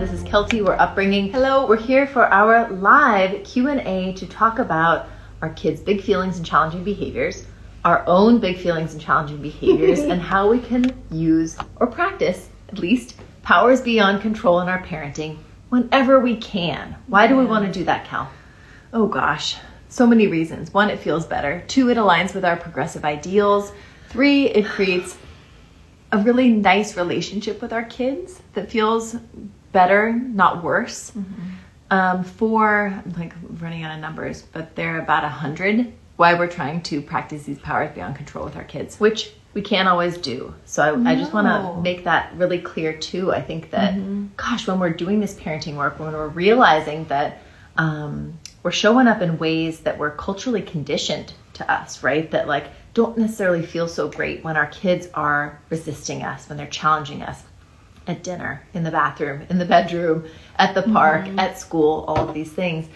This is Kelty. We're upbringing. Hello. We're here for our live Q&A to talk about our kids' big feelings and challenging behaviors, our own big feelings and challenging behaviors, and how we can use or practice, at least, powers beyond control in our parenting whenever we can. Why do we want to do that, Cal? Oh gosh, so many reasons. One, it feels better. Two, it aligns with our progressive ideals. Three, it creates a really nice relationship with our kids that feels better, not worse. Um, four, I'm like running out of numbers, but they're about a hundred. Why we're trying to practice these powers beyond control with our kids. which we can't always do. So I, I just want to make that really clear too. I think that, gosh, when we're doing this parenting work, when we're realizing that um, we're showing up in ways that were culturally conditioned to us, right? That like don't necessarily feel so great when our kids are resisting us, when they're challenging us at dinner, in the bathroom, in the bedroom, at the park, mm-hmm. at school, all of these things.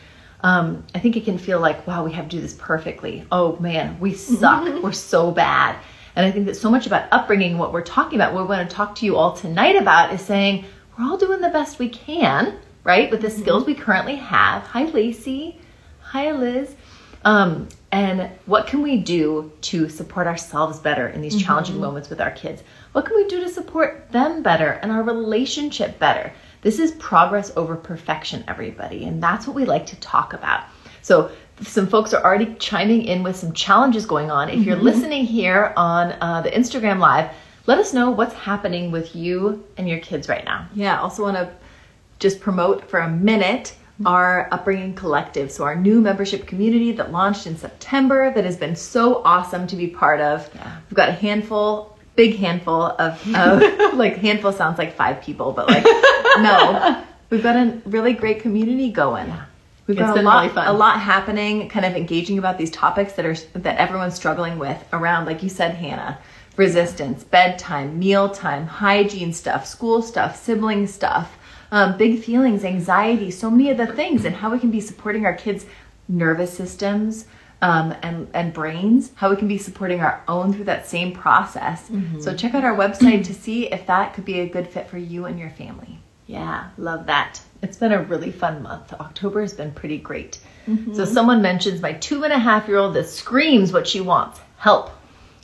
Um, I think it can feel like, wow, we have to do this perfectly. Oh man, we mm-hmm. suck. We're so bad. And I think that so much about upbringing, what we're talking about, what we want to talk to you all tonight about is saying we're all doing the best we can, right? With the mm-hmm. skills we currently have. Hi, Lacey. Hi, Liz. Um, and what can we do to support ourselves better in these challenging moments with our kids? What can we do to support them better and our relationship better? This is progress over perfection, everybody. And that's what we like to talk about. So, some folks are already chiming in with some challenges going on. If you're listening here on uh, the Instagram Live, let us know what's happening with you and your kids right now. Yeah, I also want to just promote for a minute Mm-hmm. our Upbringing Collective. So, our new membership community that launched in September that has been so awesome to be part of. Yeah. We've got a handful, big handful of, of like, handful sounds like five people, but like, no. We've got a really great community going. We've It's got a lot, really fun. a lot happening, kind of engaging about these topics that are that everyone's struggling with around, like you said, Hannah, resistance, bedtime, mealtime, hygiene stuff, school stuff, sibling stuff, um, big feelings, anxiety, so many of the things, and how we can be supporting our kids' nervous systems. Um, and, and brains, how we can be supporting our own through that same process. So, check out our website to see if that could be a good fit for you and your family. Yeah, love that. It's been a really fun month. October has been pretty great. So someone mentions my two and a half year old that screams what she wants help.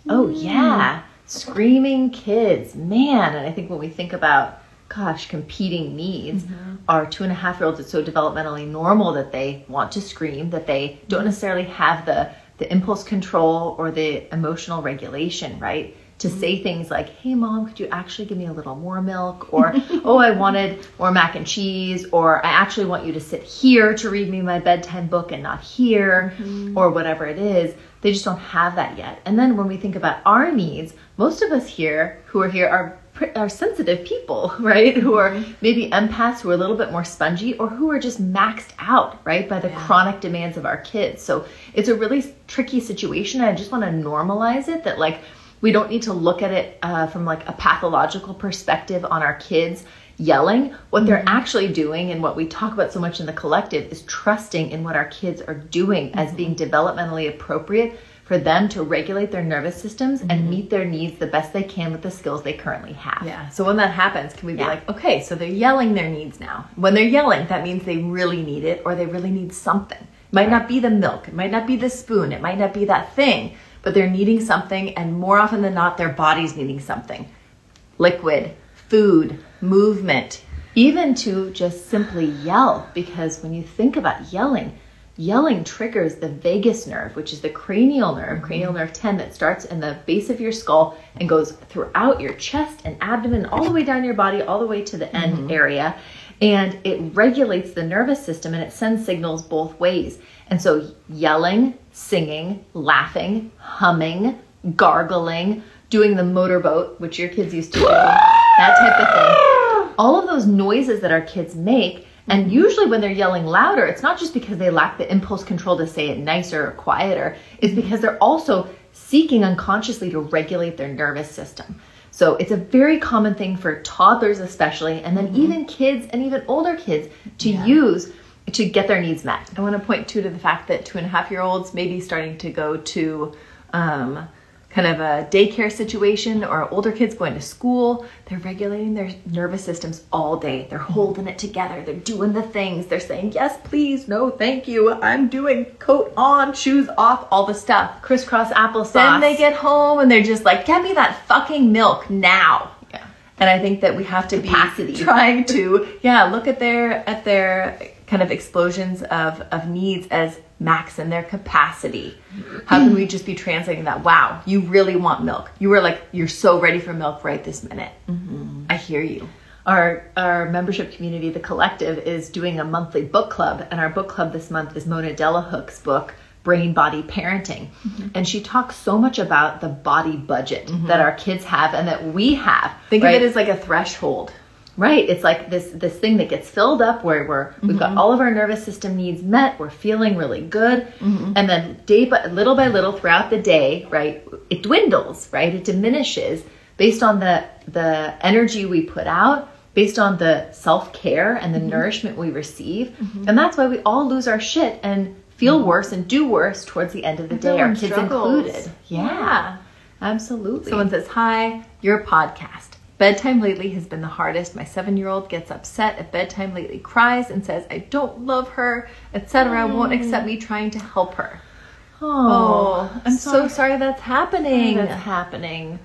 Oh, yeah. Screaming kids. Man. And I think when we think about, gosh, competing needs, mm-hmm. our two and a half year olds, it's so developmentally normal that they want to scream, that they don't mm-hmm. necessarily have the, the impulse control or the emotional regulation, right? To mm-hmm. say things like, hey, mom, could you actually give me a little more milk? Or, oh, I wanted more mac and cheese. Or, I actually want you to sit here to read me my bedtime book and not here. Or whatever it is. They just don't have that yet. And then when we think about our needs, most of us here who are here are are sensitive people, right? Who are mm-hmm. maybe empaths who are a little bit more spongy or who are just maxed out, right, by the chronic demands of our kids. So it's a really tricky situation. I just want to normalize it that like we don't need to look at it uh, from like a pathological perspective on our kids yelling what they're mm-hmm. actually doing and what we talk about so much in the collective is trusting in what our kids are doing as mm-hmm. being developmentally appropriate for them to regulate their nervous systems and mm-hmm. meet their needs the best they can with the skills they currently have. Yeah. So when that happens, can we be like, okay, so they're yelling their needs now. When they're yelling, that means they really need it or they really need something. It might not be the milk, it might not be the spoon, it might not be that thing, but they're needing something, and more often than not, their body's needing something liquid, food, movement. Even to just simply yell, because when you think about yelling, yelling triggers the vagus nerve, which is the cranial nerve, mm-hmm. cranial nerve 10, that starts in the base of your skull and goes throughout your chest and abdomen, all the way down your body, all the way to the end mm-hmm. area. And it regulates the nervous system and it sends signals both ways. And so, yelling, singing, laughing, humming, gargling, doing the motorboat, which your kids used to do, that type of thing. All of those noises that our kids make and usually when they're yelling louder, it's not just because they lack the impulse control to say it nicer or quieter, it's because they're also seeking unconsciously to regulate their nervous system. So it's a very common thing for toddlers, especially, and then even kids and even older kids to use to get their needs met. I want to point too to the fact that two and a half year olds may be starting to go to um, kind of a daycare situation or older kids going to school. They're regulating their nervous systems all day. They're mm-hmm. holding it together. They're doing the things. They're saying, yes, please, no, thank you. I'm doing coat on, shoes off, all the stuff. Crisscross applesauce. Then they get home and they're just like, get me that fucking milk now. Yeah. And I think that we have to Capacity. be trying to, yeah, look at their at their kind of explosions of of needs as max in their capacity. How can we just be translating that? Wow, you really want milk. You were like, you're so ready for milk right this minute. Mm-hmm. I hear you. our our membership community, the collective, is doing a monthly book club, and our book club this month is Mona Delahooke's book, Brain Body Parenting, mm-hmm. and she talks so much about the body budget mm-hmm. that our kids have and that we have. Think right? of it as like a threshold. Right. It's like this this thing that gets filled up where we're we've got mm-hmm. all of our nervous system needs met. We're feeling really good, mm-hmm. and then day by little by little throughout the day, right, it dwindles. Right, it diminishes based on the the energy we put out, based on the self care and the mm-hmm. nourishment we receive, and that's why we all lose our shit and feel worse and do worse towards the end of the day. Our kids struggles. included. Yeah. absolutely. Someone says, Hi, your podcast. Bedtime lately has been the hardest. My seven year old gets upset at bedtime lately, cries, and says, I don't love her, etc. Won't accept me trying to help her. oh, I'm so sorry that's happening. that's happening.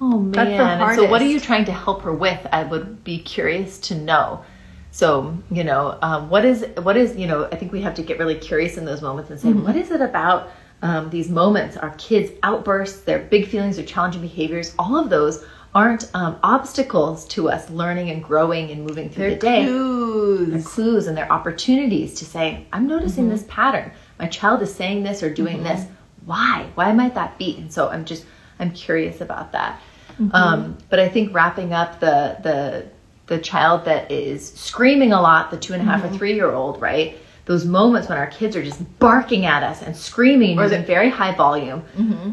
Oh man. That's the so what are you trying to help her with? I would be curious to know. So, you know, um, what is what is, you know, I think we have to get really curious in those moments and say, Mm-hmm. what is it about um, these moments, our kids' outbursts, their big feelings, their challenging behaviors, all of those aren't um, obstacles to us learning and growing and moving through They're the day clues. their clues and their opportunities to say, I'm noticing mm-hmm. this pattern. My child is saying this or doing mm-hmm. this. Why? Why might that be? And so I'm just I'm curious about that. Mm-hmm. Um, but I think wrapping up the the the child that is screaming a lot, the two and a half or three year old, right? Those moments when our kids are just barking at us and screaming or in very high volume.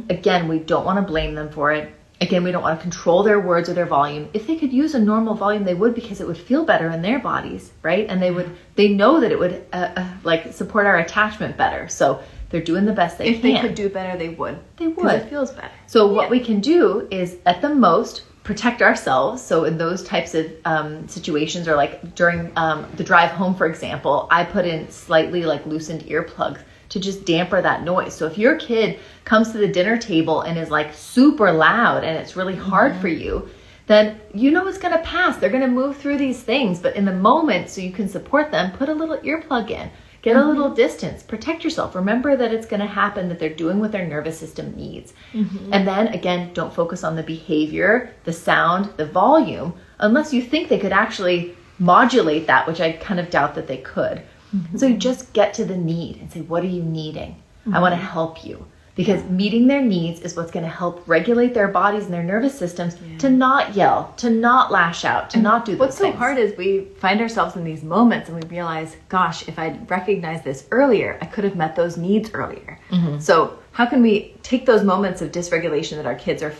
Again, we don't want to blame them for it. Again, we don't want to control their words or their volume. If they could use a normal volume, they would because it would feel better in their bodies, right? And they would, they know that it would uh, uh, like support our attachment better. So they're doing the best they If can. they could do better, they would. They would. It feels better. So what we can do is, at the most, protect ourselves. So in those types of um, situations, or like during um, the drive home, for example, I put in slightly like loosened earplugs to just damper that noise. So if your kid comes to the dinner table and is like super loud and it's really hard for mm-hmm. you, then you know it's going to pass. They're going to move through these things, but in the moment, so you can support them, put a little earplug in. Get a little mm-hmm. distance. Protect yourself. Remember that it's going to happen, that they're doing what their nervous system needs. Mm-hmm. And then again, don't focus on the behavior, the sound, the volume, unless you think they could actually modulate that, which I kind of doubt that they could. Mm-hmm. So you just get to the need and say, What are you needing? I want to mm-hmm. help you. Because meeting their needs is what's going to help regulate their bodies and their nervous systems to not yell, to not lash out, to not do What's so things. hard is we find ourselves in these moments and we realize, gosh, if I'd recognized this earlier, I could have met those needs earlier. Mm-hmm. So, how can we take those moments of dysregulation that our kids are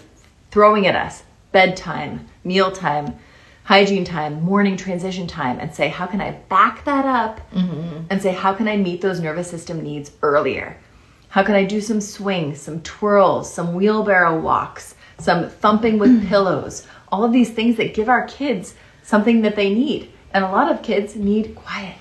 throwing at us bedtime, mealtime, hygiene time, morning transition time and say, how can I back that up mm-hmm. and say, how can I meet those nervous system needs earlier? How can I do some swings, some twirls, some wheelbarrow walks, some thumping with mm. pillows? All of these things that give our kids something that they need. And a lot of kids need quiet.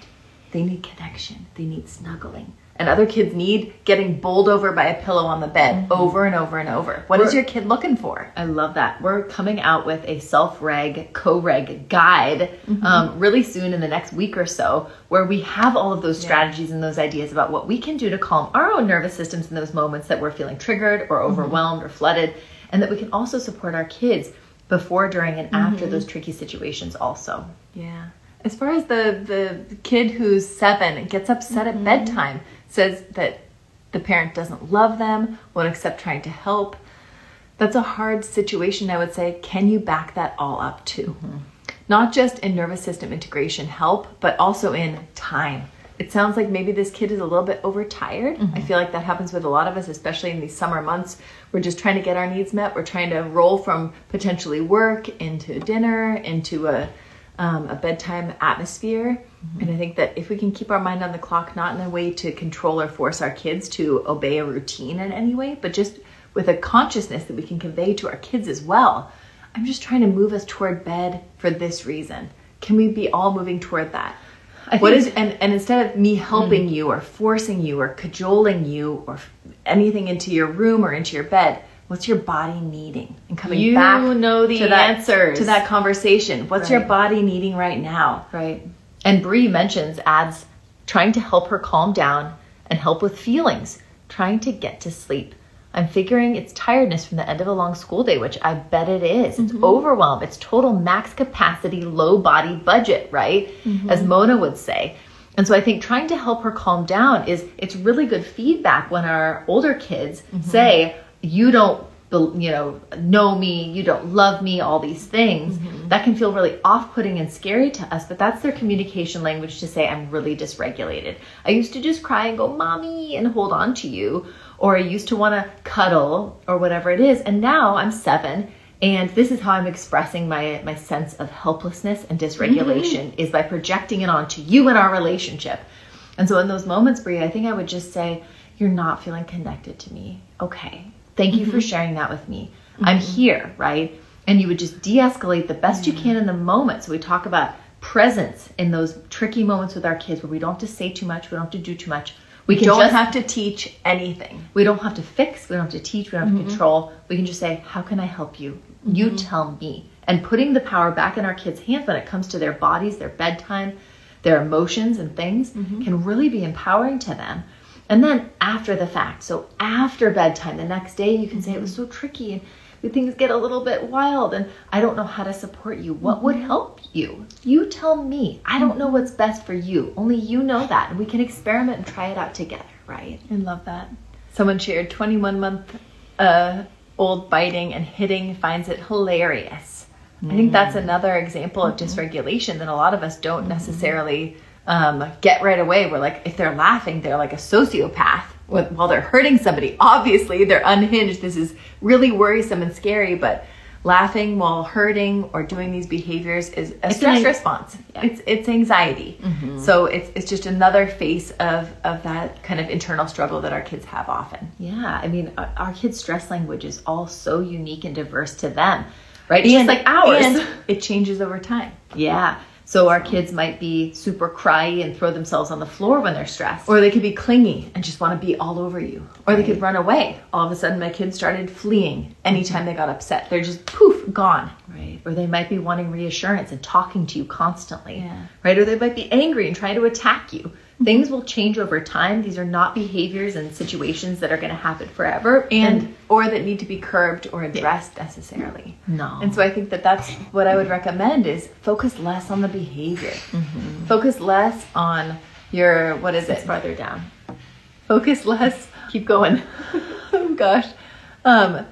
They need connection. They need snuggling. And other kids need getting bowled over by a pillow on the bed mm-hmm. over and over and over. What is We're- your kid looking for? I love that. We're coming out with a self reg, co reg guide mm-hmm. um, really soon in the next week or so, where we have all of those strategies and those ideas about what we can do to calm our own nervous systems in those moments that we're feeling triggered or mm-hmm. overwhelmed or flooded, and that we can also support our kids before, during, and after those tricky situations, also. Yeah. As far as the the kid who's seven and gets upset at bedtime, says that the parent doesn't love them, won't accept trying to help. That's a hard situation, I would say. Can you back that all up too? Not just in nervous system integration help, but also in time. It sounds like maybe this kid is a little bit overtired. I feel like that happens with a lot of us, especially in these summer months. We're just trying to get our needs met. We're trying to roll from potentially work into dinner, into a um, a bedtime atmosphere. Mm-hmm. And I think that if we can keep our mind on the clock, not in a way to control or force our kids to obey a routine in any way, but just with a consciousness that we can convey to our kids as well. I'm just trying to move us toward bed for this reason. Can we be all moving toward that? Think- is and, and instead of me helping mm-hmm. you or forcing you or cajoling you or f- anything into your room or into your bed, what's your body needing? And coming You back know the to that, to that conversation. What's your body needing right now? Right. And Bree mentions adds trying to help her calm down and help with feelings, trying to get to sleep. I'm figuring it's tiredness from the end of a long school day, which I bet it is. It's mm-hmm. overwhelm. It's total max capacity, low body budget, right? Mm-hmm. As Mona would say. And so I think trying to help her calm down is it's really good feedback when our older kids mm-hmm. say, you don't you know know me you don't love me all these things mm-hmm. that can feel really off-putting and scary to us but that's their communication language to say i'm really dysregulated i used to just cry and go mommy and hold on to you or i used to want to cuddle or whatever it is and now i'm seven and this is how i'm expressing my my sense of helplessness and dysregulation mm-hmm. is by projecting it onto you and our relationship and so in those moments, Brie, I think I would just say, You're not feeling connected to me. Okay. Thank you for mm-hmm. sharing that with me. I'm mm-hmm. here, right? And you would just de escalate the best you can in the moment. So we talk about presence in those tricky moments with our kids where we don't have to say too much, we don't have to do too much. We can don't just have to teach anything. we don't have to fix, we don't have to teach, we don't have to mm-hmm. control. We can just say, How can I help you? You tell me. And putting the power back in our kids' hands when it comes to their bodies, their bedtime, their emotions, and things can really be empowering to them. And then after the fact, so after bedtime, the next day, you can say, It was so tricky and things get a little bit wild and I don't know how to support you. What would mm-hmm. help you? You tell me. I don't know what's best for you. Only you know that. And we can experiment and try it out together, right? I love that. Someone shared 21 month uh, old biting and hitting finds it hilarious. I think that's mm-hmm. another example of mm-hmm. dysregulation that a lot of us don't necessarily um, get right away. We're like, if they're laughing, they're like a sociopath. While they're hurting somebody, obviously they're unhinged. This is really worrisome and scary, but laughing while hurting or doing these behaviors is a stress an- response. Yeah. It's it's anxiety. So it's it's just another face of of that kind of internal struggle that our kids have often. Yeah, I mean, our, our kids' stress language is all so unique and diverse to them, right? It's just like ours. And it changes over time. yeah. So our kids might be super cryy and throw themselves on the floor when they're stressed. Or they could be clingy and just want to be all over you. Or they could run away. All of a sudden, my kids started fleeing anytime they got upset. They're just poof, gone. Right. Or they might be wanting reassurance and talking to you constantly. Yeah. Right. Or they might be angry and trying to attack you. Things will change over time. These are not behaviors and situations that are going to happen forever. And, or that need to be curbed or addressed necessarily. no. And so I think that that's what I would recommend is focus less on the behavior. Focus less on your, what is it's it? farther down. focus less keep going oh gosh um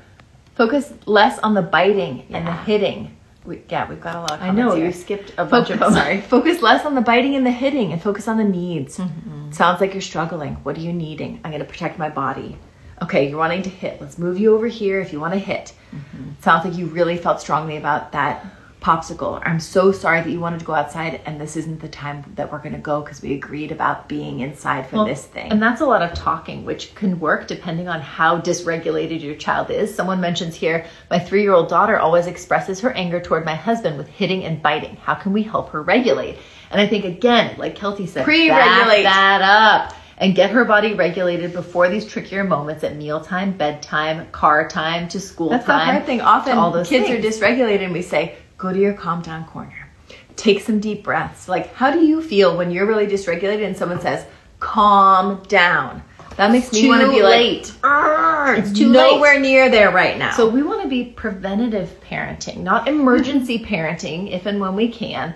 focus less on the biting and the hitting we, yeah we've got a lot of I know here. you skipped a bunch Focus, of them. sorry. Focus less on the biting and the hitting and focus on the needs. Mm-hmm. Sounds like you're struggling. What are you needing? I'm going to protect my body. Okay you're wanting to hit. Let's move you over here if you want to hit mm-hmm. sounds like you really felt strongly about that popsicle i'm so sorry that you wanted to go outside and this isn't the time that we're going to go because we agreed about being inside for Well, this thing And that's a lot of talking, which can work depending on how dysregulated your child is. Someone mentions here, my three year old daughter always expresses her anger toward my husband with hitting and biting. How can we help her regulate? And I think, again, like Kelty said, Pre-regulate. back that up. and get her body regulated before these trickier moments at mealtime, bedtime, car time, to school That's time. the hard thing. Often all those kids things. are dysregulated and we say, go to your calm down corner. Take some deep breaths. Like, how do you feel when you're really dysregulated and someone says, calm down? That makes me want to be late. like, It's too late." nowhere near there right now. So we want to be preventative parenting, not emergency parenting, if and when we can.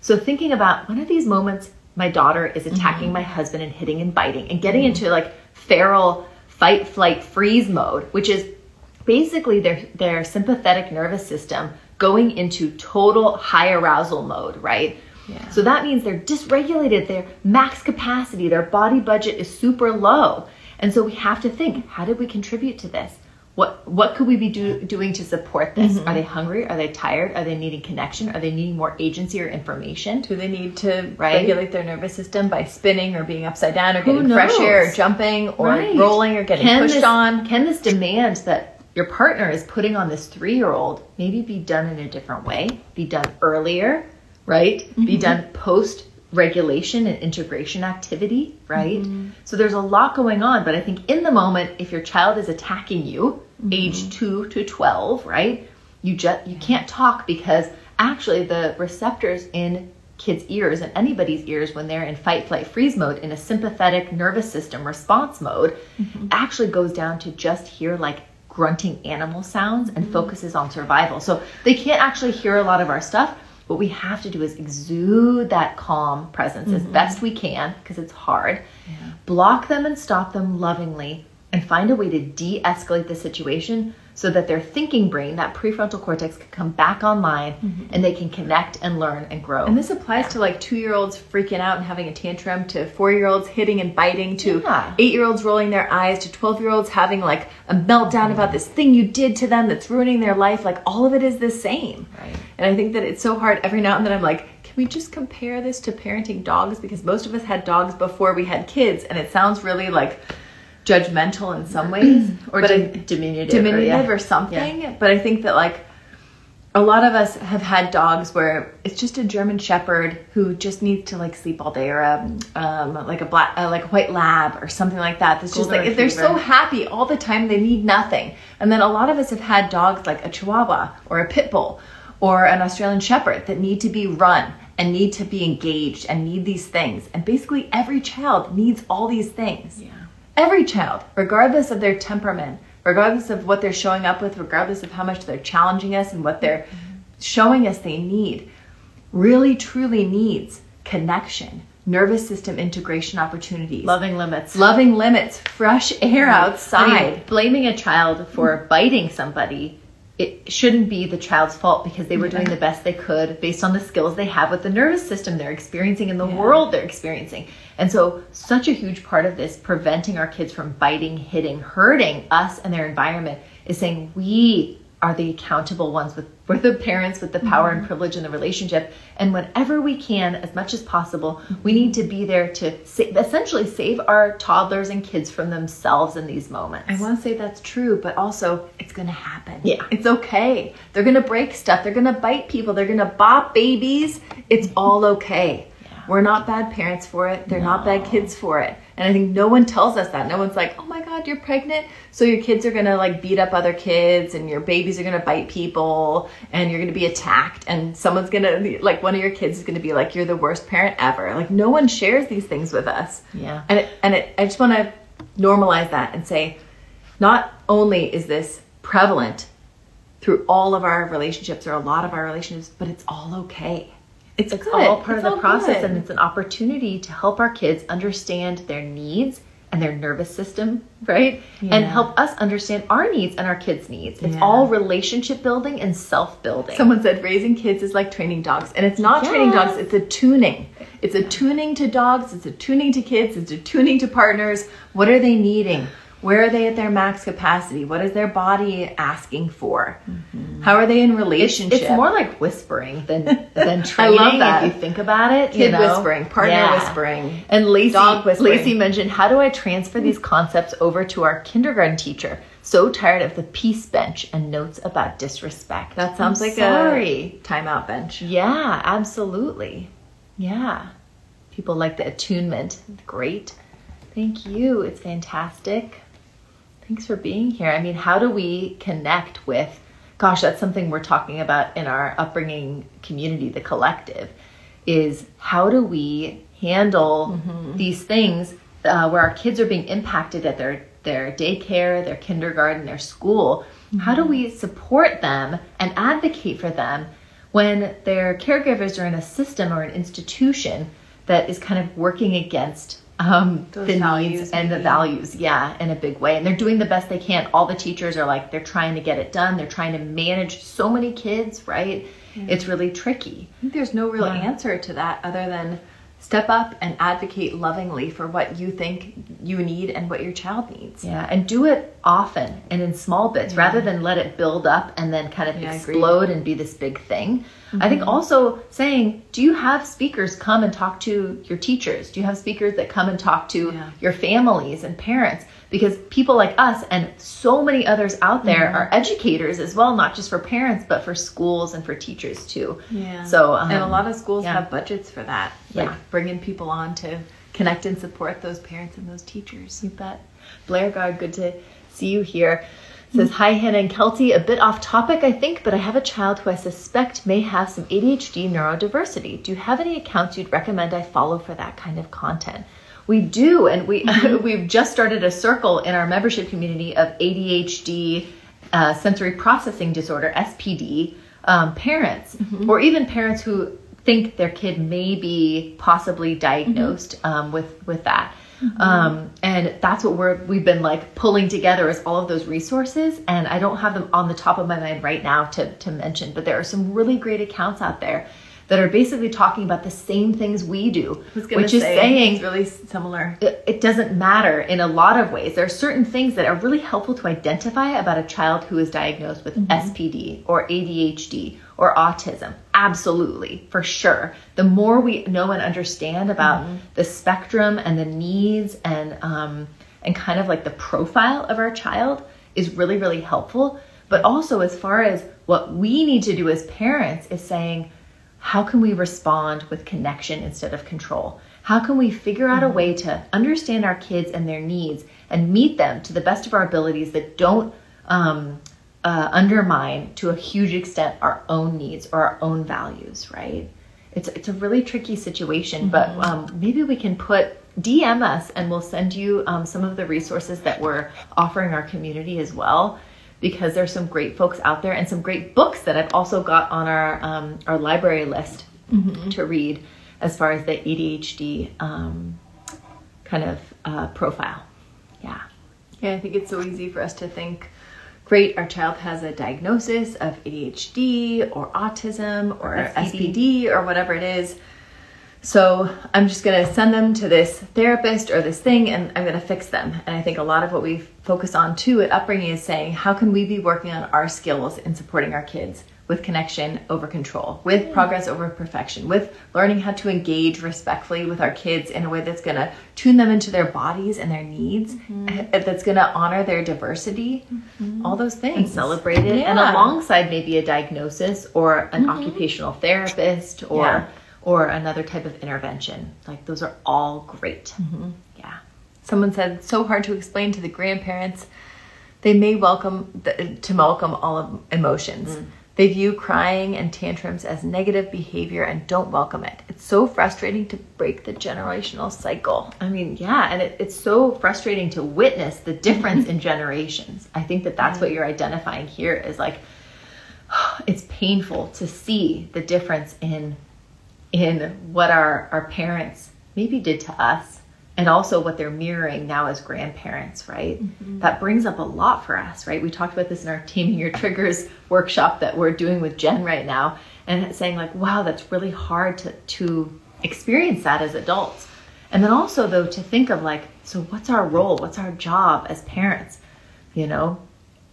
So thinking about when are these moments my daughter is mm-hmm. attacking my husband and hitting and biting and getting into like feral fight, flight, freeze mode, which is basically their their sympathetic nervous system going into total high arousal mode, right? Yeah. So that means they're dysregulated, their max capacity, their body budget is super low. And so we have to think, how did we contribute to this? What what could we be do, doing to support this? Mm-hmm. Are they hungry? Are they tired? Are they needing connection? Are they needing more agency or information? do they need to Right. regulate their nervous system by spinning or being upside down or Who getting fresh air or jumping or Right. rolling or getting Can pushed this, on? Can this demand that your partner is putting on this three year old maybe be done in a different way? Be done earlier, right? Be Mm-hmm. done post regulation and integration activity, right? Mm-hmm. So there's a lot going on, but I think in the moment, if your child is attacking you, Mm-hmm. age two to 12, right? You just, you can't talk because actually the receptors in kids' ears and anybody's ears when they're in fight, flight, freeze mode in a sympathetic nervous system response mode Mm-hmm. actually goes down to just hear like grunting animal sounds and mm-hmm. focuses on survival. So they can't actually hear a lot of our stuff. What we have to do is exude that calm presence as mm-hmm. best we can because it's hard. Block them and stop them lovingly and find a way to de escalate the situation so that their thinking brain, that prefrontal cortex, can come back online mm-hmm. and they can connect and learn and grow. And this applies to like two year olds freaking out and having a tantrum, to four year olds hitting and biting, to Yeah. eight year olds rolling their eyes, to 12 year olds having like a meltdown about this thing you did to them that's ruining their life. Like all of it is the same. Right. And I think that it's so hard every now and then I'm like, can we just compare this to parenting dogs? Because most of us had dogs before we had kids, and it sounds really like judgmental in some ways. or but di- I- diminutive. diminutive yeah. or something. But I think that like a lot of us have had dogs where it's just a German Shepherd who just needs to like sleep all day, or a um, like a black uh, like a white lab or something like that. That's just Golden like they're so happy all the time, they need nothing. And then a lot of us have had dogs like a Chihuahua or a Pit Bull or an Australian Shepherd that need to be run and need to be engaged and need these things. And basically, every child needs all these things. Yeah. Every child, regardless of their temperament, regardless of what they're showing up with, regardless of how much they're challenging us and what they're showing us they need, really truly needs connection, nervous system integration opportunities, Loving limits. loving limits, fresh air I outside. mean, blaming a child for biting somebody, it shouldn't be the child's fault because they were doing the best they could based on the skills they have with the nervous system they're experiencing in the Yeah. world they're experiencing. And so, such a huge part of this preventing our kids from biting, hitting, hurting us and their environment is saying we are the accountable ones with we're the parents with the power and mm-hmm. privilege in the relationship and whenever we can as much as possible we need to be there to sa- essentially save our toddlers and kids from themselves in these moments I want to say that's true, but also it's going to happen. Yeah. It's okay. They're going to break stuff. They're going to bite people. They're going to bop babies. It's all okay. We're not bad parents for it. They're not bad kids for it. And I think no one tells us that. No one's like, oh my God, you're pregnant. So your kids are going to like beat up other kids and your babies are going to bite people and you're going to be attacked. And someone's going to, like, one of your kids is going to be like, you're the worst parent ever. Like, no one shares these things with us. Yeah. And it, and it, I just want to normalize that and say, not only is this prevalent through all of our relationships or a lot of our relationships, but it's all okay. It's, it's all part It's of the process good. and it's an opportunity to help our kids understand their needs and their nervous system right and help us understand our needs and our kids needs it's Yeah. all relationship building and self-building Someone said raising kids is like training dogs, and it's not training dogs, it's a tuning. It's a tuning to dogs, it's a tuning to kids, it's a tuning to partners. What are they needing? Where are they at their max capacity? What is their body asking for? How are they in relationship? it's more like whispering than than training I love that. if you think about it you kid know? whispering, partner Yeah. whispering. And Lacey, Dog whispering. Lacey mentioned, how do I transfer these concepts over to our kindergarten teacher? So tired of the peace bench and notes about disrespect. That sounds I'm like sorry. a timeout bench. Yeah, absolutely. Yeah. People like the attunement. Great. Thank you. It's fantastic. Thanks for being here. I mean, how do we connect with, gosh, that's something we're talking about in our upbringing community, the collective, is how do we handle mm-hmm. these things uh, where our kids are being impacted at their, their daycare, their kindergarten, their school? Mm-hmm. How do we support them and advocate for them when their caregivers are in a system or an institution that is kind of working against um, the needs and maybe. the values, yeah, in a big way. And they're doing the best they can. All the teachers are like, they're trying to get it done. They're trying to manage so many kids, right? Yeah. It's really tricky. there's no real yeah. answer to that other than step up and advocate lovingly for what you think you need and what your child needs. Yeah, and do it often and in small bits yeah. rather than let it build up and then kind of explode and be this big thing. Mm-hmm. I think also saying, do you have speakers come and talk to your teachers? Do you have speakers that come and talk to yeah. your families and parents? because people like us and so many others out there mm-hmm. are educators as well not just for parents but for schools and for teachers too yeah so um, and a lot of schools yeah. have budgets for that like yeah. bringing people on to connect and support those parents and those teachers you bet blair guard good to see you here says hi hannah and kelty a bit off topic i think but i have a child who i suspect may have some adhd neurodiversity do you have any accounts you'd recommend i follow for that kind of content we do, and we mm-hmm. we've just started a circle in our membership community of ADHD, uh, sensory processing disorder (SPD) um, parents, mm-hmm. or even parents who think their kid may be possibly diagnosed mm-hmm. um, with with that. Mm-hmm. Um, and that's what we're we've been like pulling together is all of those resources. And I don't have them on the top of my mind right now to to mention, but there are some really great accounts out there that are basically talking about the same things we do, which is saying it's really similar. It, it, doesn't matter in a lot of ways. There are certain things that are really helpful to identify about a child who is diagnosed with mm-hmm. SPD or ADHD or autism. Absolutely, for sure. The more we know and understand about mm-hmm. the spectrum and the needs and um, and kind of like the profile of our child is really really helpful. But also, as far as what we need to do as parents is saying how can we respond with connection instead of control? How can we figure out a mm-hmm. way to understand our kids and their needs and meet them to the best of our abilities that don't um, uh, undermine to a huge extent our own needs or our own values, right? It's, it's a really tricky situation, mm-hmm. but um, maybe we can put DM us and we'll send you um, some of the resources that we're offering our community as well because there's some great folks out there and some great books that I've also got on our um, our library list mm-hmm. to read as far as the ADHD um, kind of uh, profile. Yeah. Yeah, I think it's so easy for us to think, great, our child has a diagnosis of ADHD or autism or, or SPD or whatever it is. So I'm just going to send them to this therapist or this thing and I'm going to fix them. And I think a lot of what we focus on too at upbringing is saying, how can we be working on our skills in supporting our kids with connection over control, with yeah. progress over perfection, with learning how to engage respectfully with our kids in a way that's going to tune them into their bodies and their needs, mm-hmm. that's going to honor their diversity, mm-hmm. all those things. And celebrate it. Yeah. And alongside maybe a diagnosis or an mm-hmm. occupational therapist or. Yeah or another type of intervention. Like those are all great. Mm-hmm. Yeah. Someone said so hard to explain to the grandparents. They may welcome the, to welcome all of emotions. They view crying and tantrums as negative behavior and don't welcome it. It's so frustrating to break the generational cycle. I mean, yeah, and it, it's so frustrating to witness the difference in generations. I think that that's what you're identifying here is like, it's painful to see the difference in in what our, our parents maybe did to us and also what they're mirroring now as grandparents, right? Mm-hmm. That brings up a lot for us, right? We talked about this in our Taming Your Triggers workshop that we're doing with Jen right now, and saying, like, wow, that's really hard to, to experience that as adults. And then also, though, to think of, like, so what's our role? What's our job as parents? You know,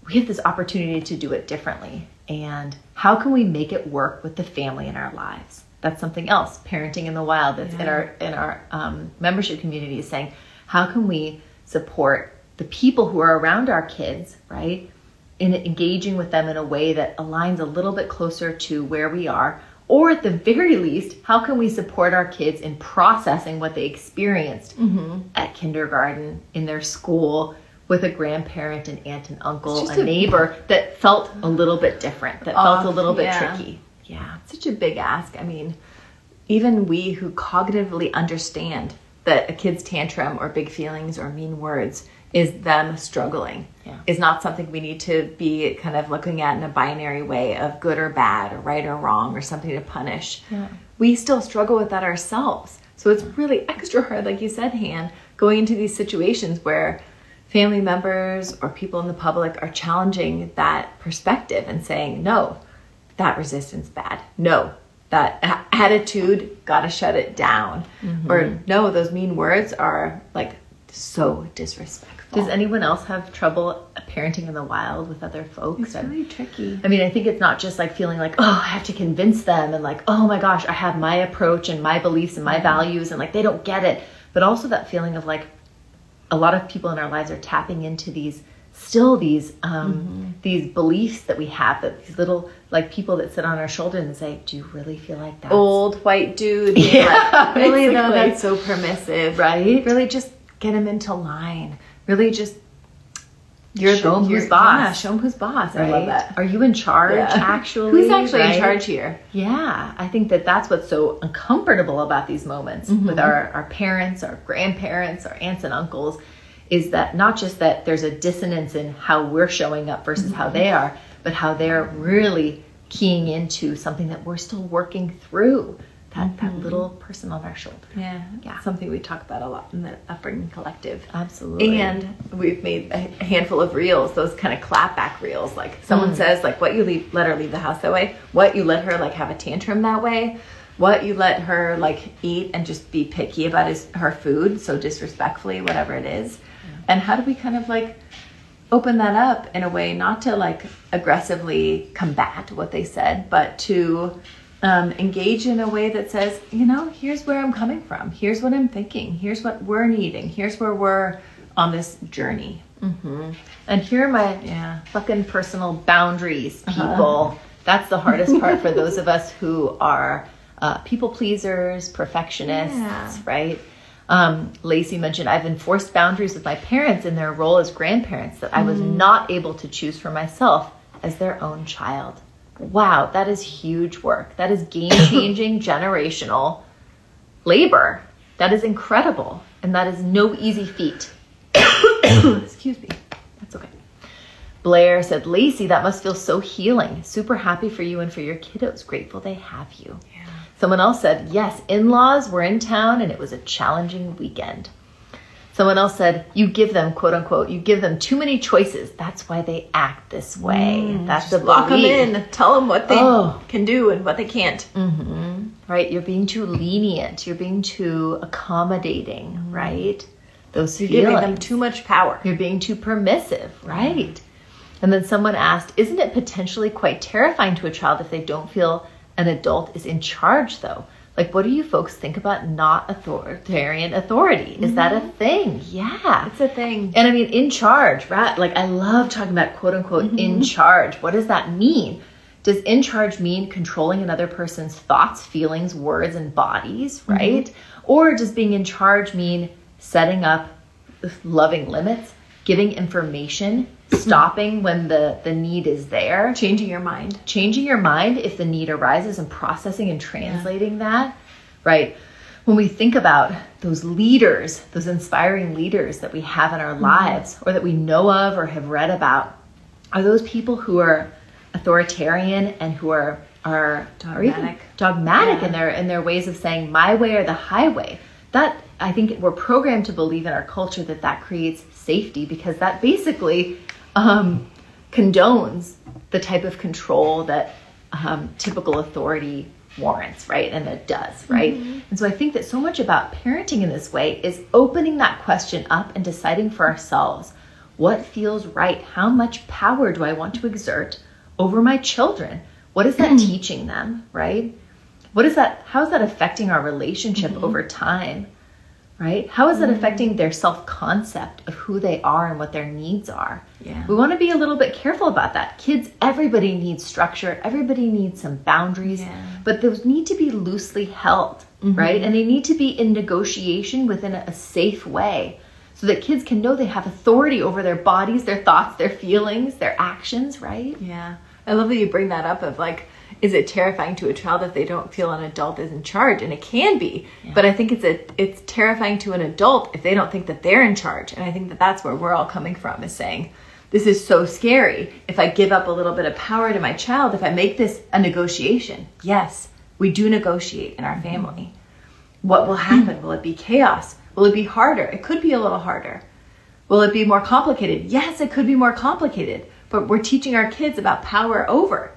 we have this opportunity to do it differently. And how can we make it work with the family in our lives? That's something else parenting in the wild that's yeah. in our in our um, membership community is saying how can we support the people who are around our kids right in engaging with them in a way that aligns a little bit closer to where we are Or at the very least, how can we support our kids in processing what they experienced at kindergarten, in their school, with a grandparent, an aunt and uncle, a a- neighbor that felt a little bit different, that felt a little bit yeah. tricky. Yeah. such a big ask. I mean, even we who cognitively understand that a kid's tantrum or big feelings or mean words is them struggling Yeah. is not something we need to be kind of looking at in a binary way of good or bad or right or wrong or something to punish. Yeah. We still struggle with that ourselves. So it's really extra hard, like you said, Han, going into these situations where family members or people in the public are challenging that perspective and saying, no, that resistance bad. No, that attitude, gotta shut it down. Mm-hmm. Or no, those mean words are like so disrespectful. Does anyone else have trouble parenting in the wild with other folks? it's really tricky. I mean, I think it's not just like feeling like, oh, I have to convince them and like, oh my gosh, I have my approach and my beliefs and my mm-hmm. values and like they don't get it. But also that feeling of like a lot of people in our lives are tapping into these still these um these beliefs that we have that these little like people that sit on our shoulders and say, Do you really feel like that? Old white dude. Yeah, like, really though, that's so permissive. Right? Really just get him into line. Really just You're show him who's boss. Yeah, show him who's boss. I love that. Are you in charge Yeah. actually? Who's actually right? in charge here? Yeah, I think that that's what's so uncomfortable about these moments Mm-hmm. with our, our parents, our grandparents, our aunts and uncles, is that not just that there's a dissonance in how we're showing up versus how they Mm-hmm. are, but how they're really keying into something that we're still working through. That, Mm-hmm. that little person on our shoulder. Yeah, Yeah. Something we talk about a lot in the Upbringing Collective. Absolutely. And we've made a handful of reels, those kind of clapback reels. Like someone says, like what you leave, let her leave the house that way, what you let her like have a tantrum that way, what you let her like eat and just be picky about his her food, so disrespectfully, whatever it is. And how do we kind of like open that up in a way not to like aggressively combat what they said, but to um, engage in a way that says, you know, here's where I'm coming from. Here's what I'm thinking. Here's what we're needing. Here's where we're on this journey. And here are my Yeah. fucking personal boundaries, people. That's the hardest part for those of us who are uh, people pleasers, perfectionists, Yeah. right? Um, Lacey mentioned I've enforced boundaries with my parents in their role as grandparents that I was not able to choose for myself as their own child. Wow, that is huge work. That is game changing, generational labor. That is incredible. And that is no easy feat. Excuse me. That's okay. Blair said, Lacey, that must feel so healing. Super happy for you and for your kiddos. Grateful they have you. Someone else said, Yes, in laws were in town and it was a challenging weekend. Someone else said, You give them, quote unquote, you give them too many choices. That's why they act this way. Mm, That's the Lock them in. Tell them what they Oh. can do and what they can't. Mm-hmm. right? You're being too lenient. You're being too accommodating, right? Those You're feelings. giving them too much power. You're being too permissive, right? And then someone asked, Isn't it potentially quite terrifying to a child if they don't feel an adult is in charge, though? Like, what do you folks think about not authoritarian authority? Is that a mm-hmm. thing? Yeah. It's a thing. And I mean, in charge, right? Like, I love talking about quote unquote in mm-hmm. charge. What does that mean? Does in charge mean controlling another person's thoughts, feelings, words, and bodies, mm-hmm. right? Or does being in charge mean setting up loving limits, giving information, stopping when the, the need is there? Changing your mind. changing your mind if the need arises and processing and translating that, right? When we think about those leaders, those inspiring leaders that we have in our mm-hmm. lives or that we know of or have read about, are those people who are authoritarian and who are are are Dogmatic. dogmatic Yeah. in their in their ways of saying my way or the highway. That I think we're programmed to believe in our culture that that creates safety because that basically um, condones the type of control that um, typical authority warrants, right? And it does, right? And so I think that so much about parenting in this way is opening that question up and deciding for ourselves what feels right? How much power do I want to exert over my children? What is that teaching them, right? What is that? How is that affecting our relationship over time? Right? How is it mm-hmm. affecting their self concept of who they are and what their needs are? Yeah. We want to be a little bit careful about that. Kids, everybody needs structure, everybody needs some boundaries, Yeah. but those need to be loosely held, mm-hmm. right? And they need to be in negotiation within a safe way so that kids can know they have authority over their bodies, their thoughts, their feelings, their actions, right? Yeah. I love that you bring that up of like, is it terrifying to a child if they don't feel an adult is in charge? And it can be. But I think it's a it's terrifying to an adult if they don't think that they're in charge. And I think that that's where we're all coming from is saying, this is so scary. If I give up a little bit of power to my child, if I make this a negotiation, yes, we do negotiate in our mm-hmm. family. What will happen? Will it be chaos? Will it be harder? It could be a little harder. Will it be more complicated? Yes, it could be more complicated. But we're teaching our kids about power over.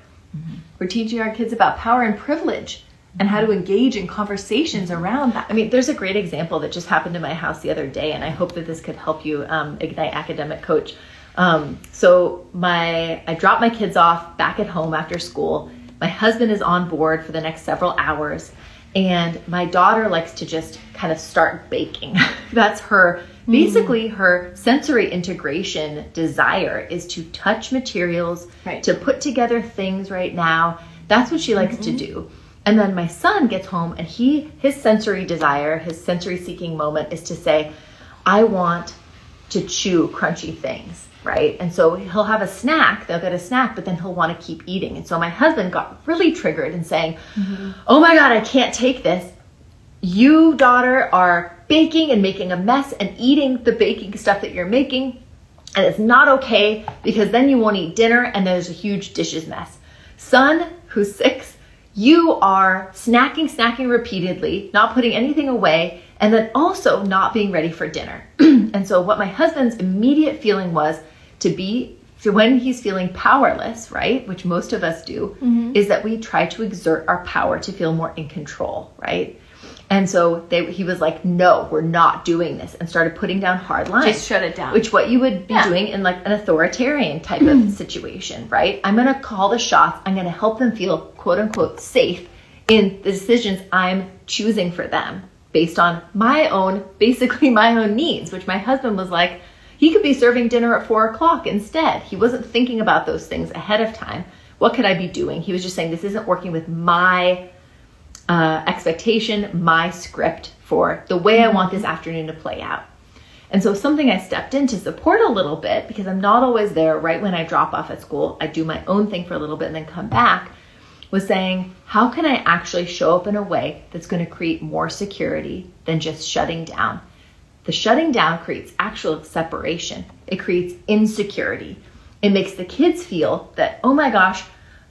We're teaching our kids about power and privilege and how to engage in conversations around that. I mean, there's a great example that just happened in my house the other day, and I hope that this could help you, um, Ignite Academic Coach. Um, so my, I dropped my kids off back at home after school. My husband is on board for the next several hours, and my daughter likes to just kind of start baking. That's her, basically mm. her sensory integration desire is to touch materials, Right. to put together things right now. That's what she likes to mm-hmm. do. And then my son gets home and he his sensory desire, his sensory seeking moment is to say, I want to chew crunchy things, right? And so he'll have a snack, they'll get a snack, but then he'll want to keep eating. And so my husband got really triggered and saying, mm-hmm. Oh my God, I can't take this. You, daughter, are baking and making a mess and eating the baking stuff that you're making. And it's not okay because then you won't eat dinner and there's a huge dishes mess. Son, who's six, you are snacking, snacking repeatedly, not putting anything away, and then also not being ready for dinner. and so, what my husband's immediate feeling was to be, so when he's feeling powerless, right, which most of us do, mm-hmm. is that we try to exert our power to feel more in control, right? And so they, he was like, no, we're not doing this, and started putting down hard lines. Just shut it down. Which what you would be Yeah. doing in like an authoritarian type of mm-hmm. situation, right? I'm gonna call the shots. I'm gonna help them feel quote unquote safe in the decisions I'm choosing for them based on my own, basically my own needs, which my husband was like, he could be serving dinner at four o'clock instead. He wasn't thinking about those things ahead of time. What could I be doing? He was just saying, this isn't working with my uh, expectation, my script for the way I want this afternoon to play out. And so, something I stepped in to support a little bit because I'm not always there right when I drop off at school. I do my own thing for a little bit and then come back. Was saying, how can I actually show up in a way that's going to create more security than just shutting down? The shutting down creates actual separation, it creates insecurity. It makes the kids feel that, oh my gosh,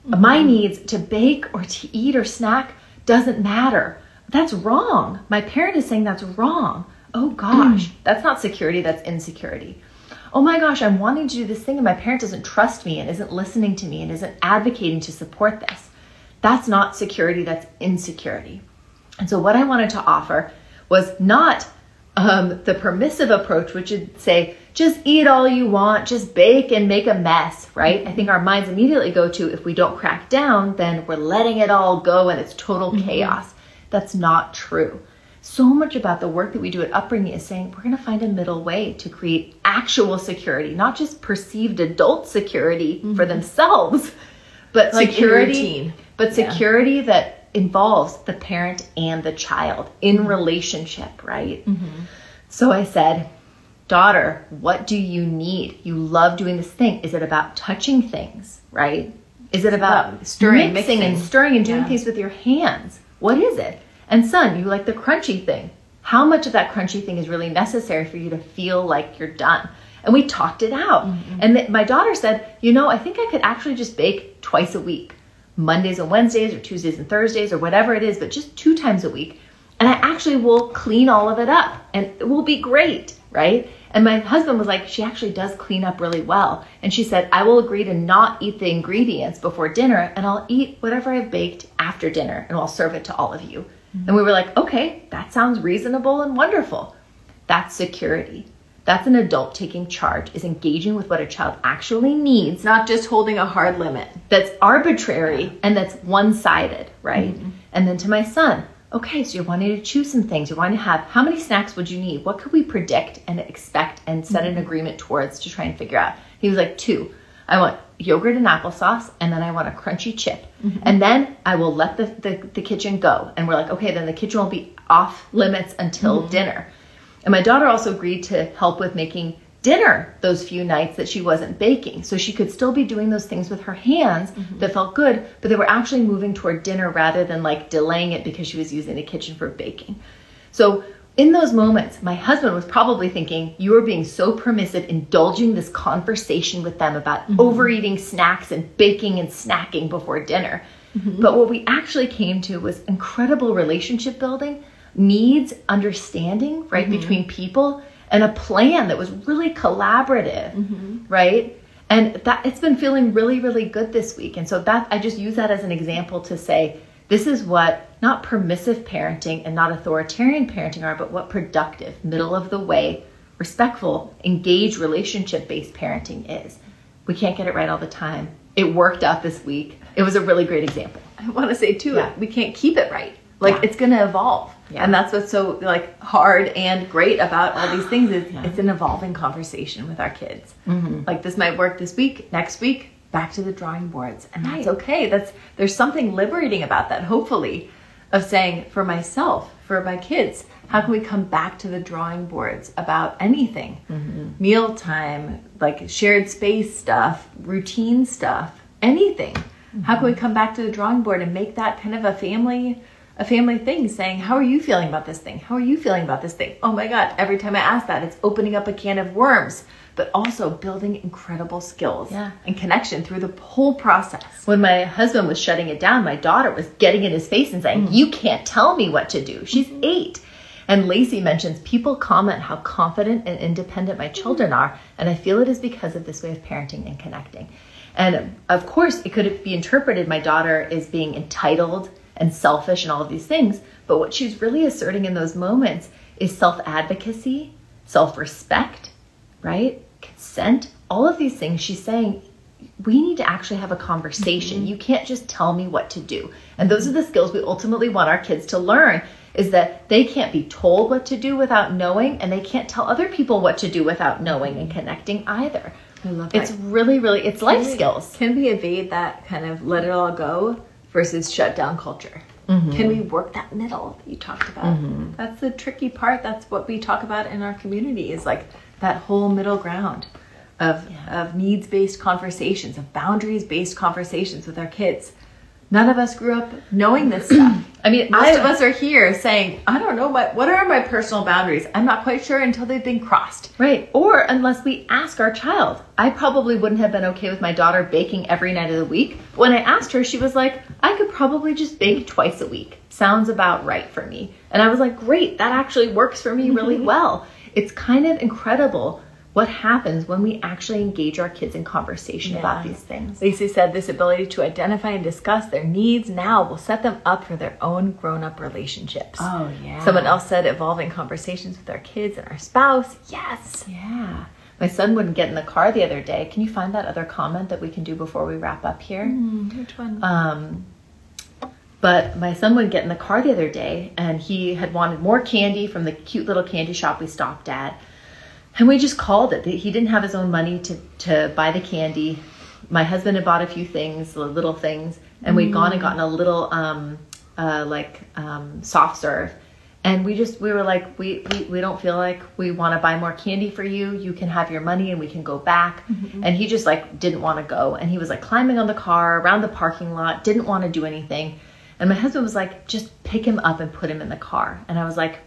my mm-hmm. needs to bake or to eat or snack doesn't matter. That's wrong. My parent is saying that's wrong. Oh gosh, mm. that's not security, that's insecurity. Oh my gosh, I'm wanting to do this thing and my parent doesn't trust me and isn't listening to me and isn't advocating to support this. That's not security, that's insecurity. And so, what I wanted to offer was not um, the permissive approach, which would say, just eat all you want, just bake and make a mess, right? I think our minds immediately go to if we don't crack down, then we're letting it all go and it's total chaos. That's not true. So much about the work that we do at Upbringing is saying we're going to find a middle way to create actual security, not just perceived adult security for themselves, but Like security, but Yeah. security that involves the parent and the child in relationship, right? So I said, Daughter, what do you need? You love doing this thing. Is it about touching things, right? Is it about, about stirring, mixing, and stirring and doing Yeah. things with your hands? What is it? And son, you like the crunchy thing. How much of that crunchy thing is really necessary for you to feel like you're done? And we talked it out. Mm-hmm. And th- my daughter said, You know, I think I could actually just bake twice a week Mondays and Wednesdays, or Tuesdays and Thursdays, or whatever it is, but just two times a week. And I actually will clean all of it up and it will be great, right? And my husband was like, She actually does clean up really well. And she said, I will agree to not eat the ingredients before dinner and I'll eat whatever I've baked after dinner and I'll serve it to all of you. And we were like, Okay, that sounds reasonable and wonderful. That's security. That's an adult taking charge, is engaging with what a child actually needs not just holding a hard limit. that's arbitrary and that's one sided, right? Mm-hmm. And then to my son, okay, so you're wanting to choose some things. You're wanting to have how many snacks would you need? What could we predict and expect and set an mm-hmm. agreement towards to try and figure out? He was like, two. I want yogurt and applesauce, and then I want a crunchy chip. Mm-hmm. And then I will let the, the, the kitchen go. And we're like, okay, then the kitchen will be off limits until dinner. And my daughter also agreed to help with making dinner those few nights that she wasn't baking. So she could still be doing those things with her hands mm-hmm. that felt good, but they were actually moving toward dinner rather than like delaying it because she was using the kitchen for baking. So in those moments, my husband was probably thinking, You are being so permissive, indulging this conversation with them about mm-hmm. overeating snacks and baking and snacking before dinner. Mm-hmm. But what we actually came to was incredible relationship building, needs understanding, right, mm-hmm. between people, and a plan that was really collaborative, mm-hmm. right? And that it's been feeling really, really good this week. And so that I just use that as an example to say, this is what not permissive parenting and not authoritarian parenting are, but what productive, middle of the way, respectful, engaged, relationship based parenting is. We can't get it right all the time. It worked out this week. It was a really great example. I want to say too, Yeah. we can't keep it right. Like Yeah. it's going to evolve, Yeah. and that's what's so like hard and great about all these things is Yeah. it's an evolving conversation with our kids. Mm-hmm. Like this might work this week, next week back to the drawing boards, and that's Right. okay. That's there's something liberating about that. Hopefully, of saying for myself, for my kids, how can we come back to the drawing boards about anything, mm-hmm. mealtime, like shared space stuff, routine stuff, anything. How can we mm-hmm. come back to the drawing board and make that kind of a family a family thing saying, How are you feeling about this thing? How are you feeling about this thing? Oh my God, every time I ask that, it's opening up a can of worms, but also building incredible skills Yeah. and connection through the whole process. When my husband was shutting it down, my daughter was getting in his face and saying, mm. You can't tell me what to do. She's mm-hmm. eight. And Lacey mentions people comment how confident and independent my children are, and I feel it is because of this way of parenting and connecting. And of course, it could be interpreted my daughter is being entitled and selfish and all of these things, but what she's really asserting in those moments is self advocacy, self respect, right? Consent, all of these things she's saying we need to actually have a conversation. Mm-hmm. You can't just tell me what to do. And those are the skills we ultimately want our kids to learn is that they can't be told what to do without knowing and they can't tell other people what to do without knowing and connecting either. I love It's really really it's life Can we- skills. Can we evade that kind of let it all go versus shut down culture? Mm-hmm. Can we work that middle that you talked about? Mm-hmm. That's the tricky part. That's what we talk about in our community is like that whole middle ground of of needs based conversations, of boundaries based conversations with our kids. None of us grew up knowing this stuff. I mean, Most I of us are here saying, I don't know my what are my personal boundaries? I'm not quite sure until they've been crossed. Right. Or unless we ask our child. I probably wouldn't have been okay with my daughter baking every night of the week. When I asked her, she was like, I could probably just bake twice a week. Sounds about right for me. And I was like, great, that actually works for me really well. It's kind of incredible what happens when we actually engage our kids in conversation about these things. Lacey said this ability to identify and discuss their needs now will set them up for their own grown up relationships. Oh, yeah. Someone else said evolving conversations with our kids and our spouse. Yes. Yeah. My son wouldn't get in the car the other day. Can you find that other comment that we can do before we wrap up here? Which one? Um, but my son wouldn't get in the car the other day and he had wanted more candy from the cute little candy shop we stopped at. And we just called it. He didn't have his own money to, to buy the candy. My husband had bought a few things, little things, and we'd gone and gotten a little um, uh, like um, soft serve. And we just we were like we we, we don't feel like we want to buy more candy for you. You can have your money and we can go back. And he just like didn't want to go. And he was like climbing on the car around the parking lot, didn't want to do anything. And my husband was like, just pick him up and put him in the car. And I was like,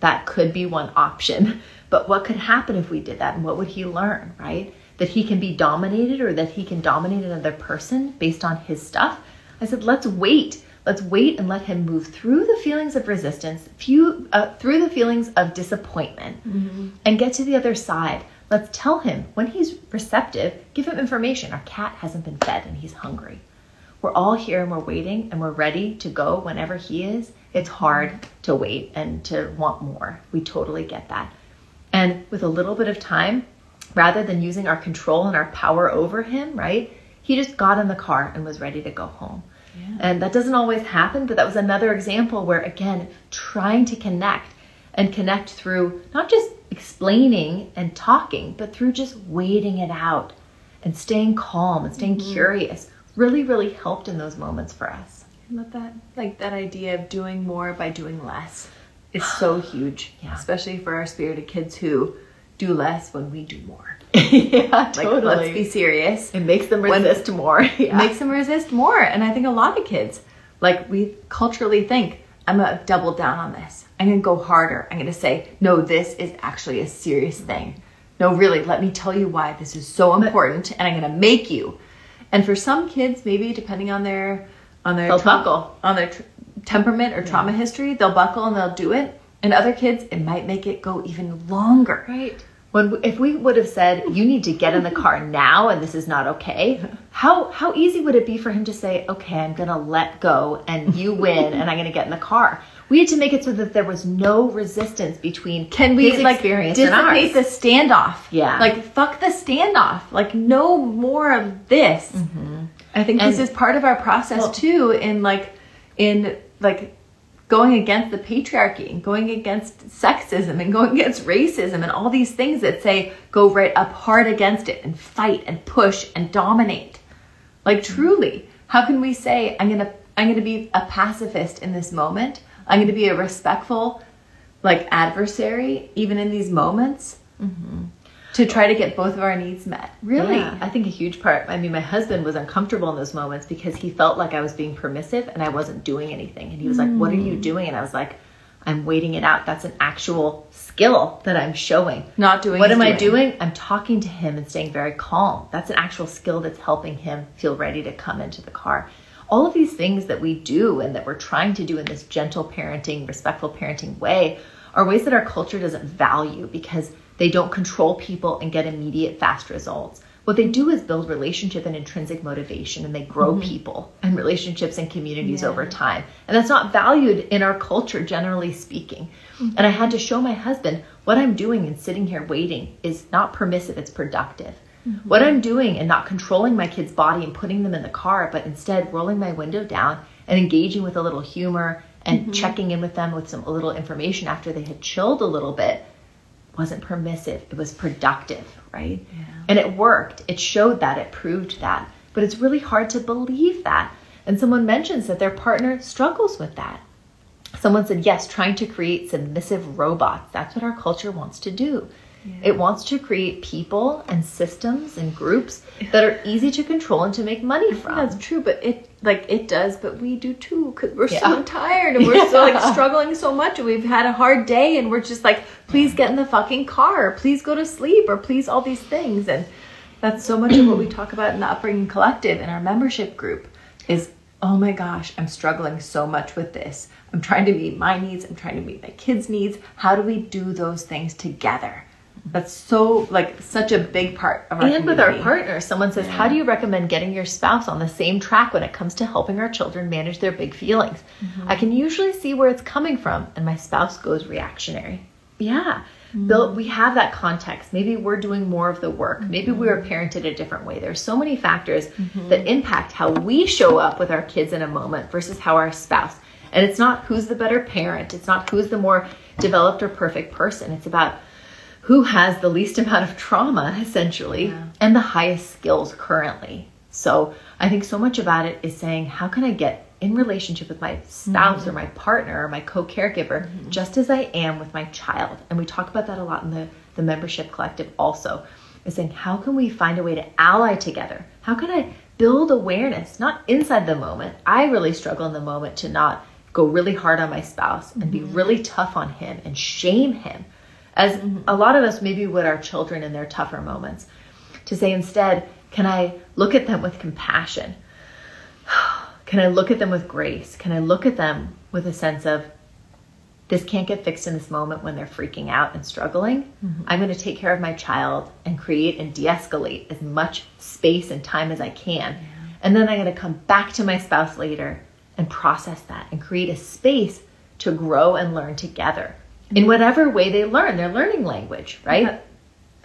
that could be one option. But what could happen if we did that? And what would he learn, right? That he can be dominated or that he can dominate another person based on his stuff? I said, let's wait. Let's wait and let him move through the feelings of resistance, few, uh, through the feelings of disappointment, and get to the other side. Let's tell him when he's receptive, give him information. Our cat hasn't been fed and he's hungry. We're all here and we're waiting and we're ready to go whenever he is. It's hard to wait and to want more. We totally get that. And with a little bit of time, rather than using our control and our power over him, right? He just got in the car and was ready to go home. And that doesn't always happen, but that was another example where, again, trying to connect and connect through not just explaining and talking, but through just waiting it out and staying calm and staying mm-hmm. curious really, really helped in those moments for us. I love that. Like that idea of doing more by doing less is so huge, yeah. especially for our spirited kids who do less when we do more. yeah, like, totally. Let's be serious. It makes them resist when, more. Yeah. makes them resist more. And I think a lot of kids, like we culturally think, I'm gonna double down on this. I'm gonna go harder. I'm gonna say, no, this is actually a serious mm-hmm. thing. No, really, let me tell you why this is so important, and I'm gonna make you. And for some kids, maybe depending on their on their buckle on their temperament or trauma yeah. history, they'll buckle and they'll do it. And other kids, it might make it go even longer. Right. When if we would have said you need to get in the car now and this is not okay, how how easy would it be for him to say, "Okay, I'm going to let go and you win and I'm going to get in the car." We had to make it so that there was no resistance between can we his like experience dissipate the standoff? Yeah, like fuck the standoff. Like no more of this. Mm-hmm. I think and, this is part of our process well, too. In like in like going against the patriarchy and going against sexism and going against racism and all these things that say go right up hard against it and fight and push and dominate. Like truly, how can we say I'm going to I'm going to be a pacifist in this moment? I'm going to be a respectful like adversary even in these moments? Mm-hmm to try to get both of our needs met. Really? Yeah, I think a huge part. I mean, my husband was uncomfortable in those moments because he felt like I was being permissive and I wasn't doing anything. And he was mm. like, What are you mm. doing? And I was like, I'm waiting it out. That's an actual skill that I'm showing. Not doing What am doing. I doing? I'm talking to him and staying very calm. That's an actual skill that's helping him feel ready to come into the car. All of these things that we do and that we're trying to do in this gentle parenting, respectful parenting way are ways that our culture doesn't value because they don't control people and get immediate, fast results. What they do is build relationship and intrinsic motivation, and they grow mm-hmm. people and relationships and communities yeah. over time. And that's not valued in our culture, generally speaking. Mm-hmm. And I had to show my husband what I'm doing and sitting here waiting is not permissive, it's productive. Mm-hmm. What I'm doing and not controlling my kid's body and putting them in the car, but instead rolling my window down and engaging with a little humor and mm-hmm. checking in with them with some a little information after they had chilled a little bit wasn't permissive, it was productive, right? Yeah. And it worked. It showed that, it proved that. But it's really hard to believe that. And someone mentions that their partner struggles with that. Someone said, yes, trying to create submissive robots. That's what our culture wants to do. Yeah. It wants to create people and systems and groups that are easy to control and to make money from. That's true, but it like it does, but we do too because we're yeah. so tired and we're yeah. so like struggling so much and we've had a hard day and we're just like, please get in the fucking car, please go to sleep, or please all these things. And that's so much of what we talk about in the upbringing collective in our membership group is oh my gosh, I'm struggling so much with this. I'm trying to meet my needs, I'm trying to meet my kids' needs. How do we do those things together? That's so like such a big part of our and community. with our partner. Someone says, yeah. "How do you recommend getting your spouse on the same track when it comes to helping our children manage their big feelings?" Mm-hmm. I can usually see where it's coming from, and my spouse goes reactionary. Yeah, mm-hmm. Bill, we have that context. Maybe we're doing more of the work. Mm-hmm. Maybe we were parented a different way. There's so many factors mm-hmm. that impact how we show up with our kids in a moment versus how our spouse. And it's not who's the better parent. It's not who's the more developed or perfect person. It's about who has the least amount of trauma, essentially, yeah. and the highest skills currently. So I think so much about it is saying, how can I get in relationship with my spouse mm-hmm. or my partner or my co-caregiver mm-hmm. just as I am with my child? And we talk about that a lot in the, the membership collective also, is saying, how can we find a way to ally together? How can I build awareness, not inside the moment? I really struggle in the moment to not go really hard on my spouse and be mm-hmm. really tough on him and shame him as mm-hmm. a lot of us maybe would our children in their tougher moments. To say instead, can I look at them with compassion? Can I look at them with grace? Can I look at them with a sense of this can't get fixed in this moment when they're freaking out and struggling? Mm-hmm. I'm going to take care of my child and create and de escalate as much space and time as I can. Yeah. And then I'm going to come back to my spouse later and process that and create a space to grow and learn together in mm-hmm. whatever way they learn. They're learning language, right?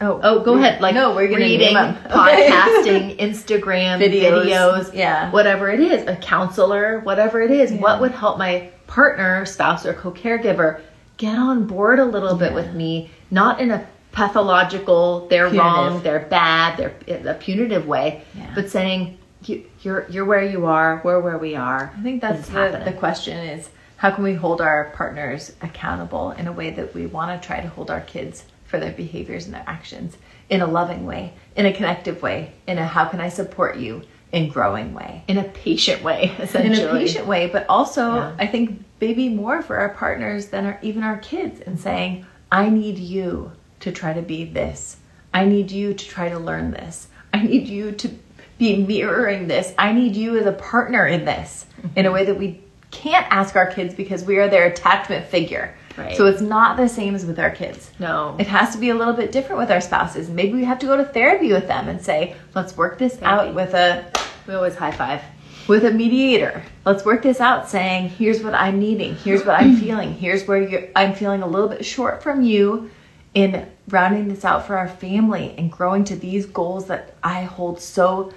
Oh, Oh, go ahead. Like no, we're gonna reading, podcasting, Instagram, Videos, videos, yeah. whatever it is, a counselor, whatever it is. Yeah. What would help my partner, spouse, or co-caregiver get on board a little bit with me, not in a pathological, they're Punitive. wrong, they're bad, they're a punitive way, Yeah. but saying you, you're you're where you are, we're where we are. I think that's the, happening. the question is how can we hold our partners accountable in a way that we want to try to hold our kids for their behaviors and their actions in a loving way, in a connective way, in a how can I support you in growing way. in a patient way, In a patient way, but also Yeah. I think maybe more for our partners than our, even our kids and saying, I need you to try to be this. I need you to try to learn this. I need you to be mirroring this. I need you as a partner in this in a way that we can't ask our kids because we are their attachment figure. Right. So it's not the same as with our kids. No. It has to be a little bit different with our spouses. Maybe we have to go to therapy with them and say, let's work this out with a we always high five. with a mediator. Let's work this out saying, here's what I'm needing, here's what I'm feeling, here's where you're, I'm feeling a little bit short from you in rounding this out for our family and growing to these goals that I hold so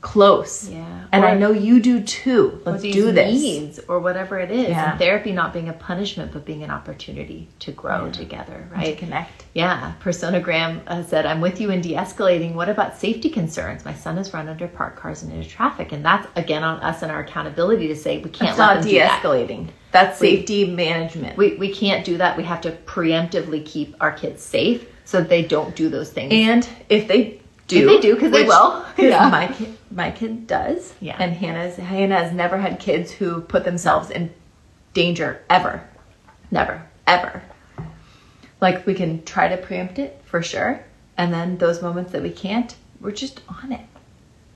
close. Yeah. And I know you do too. Let's do this. needs or whatever it is. Yeah. And therapy not being a punishment, but being an opportunity to grow Yeah. together, To right? connect. Yeah. Personagram uh, said, I'm with you in de escalating. What about safety concerns? My son has run under parked cars and into traffic. And that's again on us and our accountability to say we can't It's let not them that. de-escalating. That's We- safety management. We, we can't do that. We have to preemptively keep our kids safe so that they don't do those things. And if they do, If they do, 'cause they will. Yeah. my kid, my kid does. Yeah. And Hannah's Hannah has never had kids who put themselves in danger ever, never, ever. Like we can try to preempt it for sure, and then those moments that we can't, we're just on it,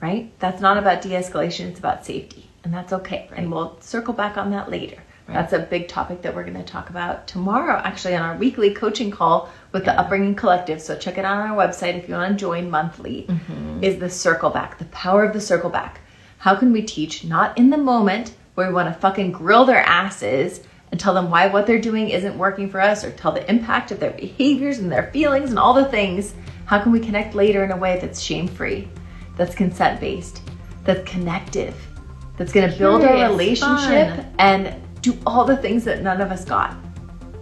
right? That's not about de-escalation; it's about safety, and that's okay. And we'll circle back on that later. Right. That's a big topic that we're going to talk about tomorrow, actually, on our weekly coaching call with the Upbringing Collective. So check it out on our website if you want to join monthly. Mm-hmm. Is the circle back, the power of the circle back. How can we teach not in the moment where we want to fucking grill their asses and tell them why what they're doing isn't working for us or tell the impact of their behaviors and their feelings and all the things? How can we connect later in a way that's shame free, that's consent based, that's connective, that's going to build our relationship fun. and do all the things that none of us got?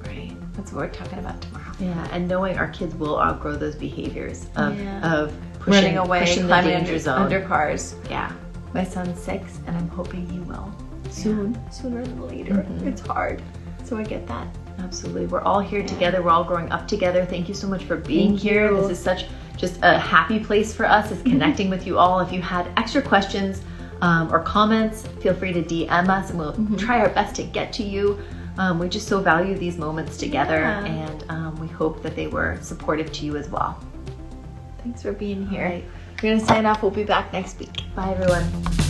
right. That's what we're talking about tomorrow. Yeah, and knowing our kids will outgrow those behaviors of, Yeah. of pushing, Running away, pushing climbing under, zone. under cars. yeah. My son's six, and I'm hoping he will soon, sooner than later. Mm-hmm. It's hard, so I get that. Absolutely. We're all here together. We're all growing up together. Thank you so much for being Thank here. you. This is such just a happy place for us is connecting with you all. If you had extra questions um, or comments, feel free to DM us and we'll try our best to get to you. Um, we just so value these moments together Yeah. and um, we hope that they were supportive to you as well. Thanks for being here. right. We're gonna sign off. We'll be back next week. Bye, everyone.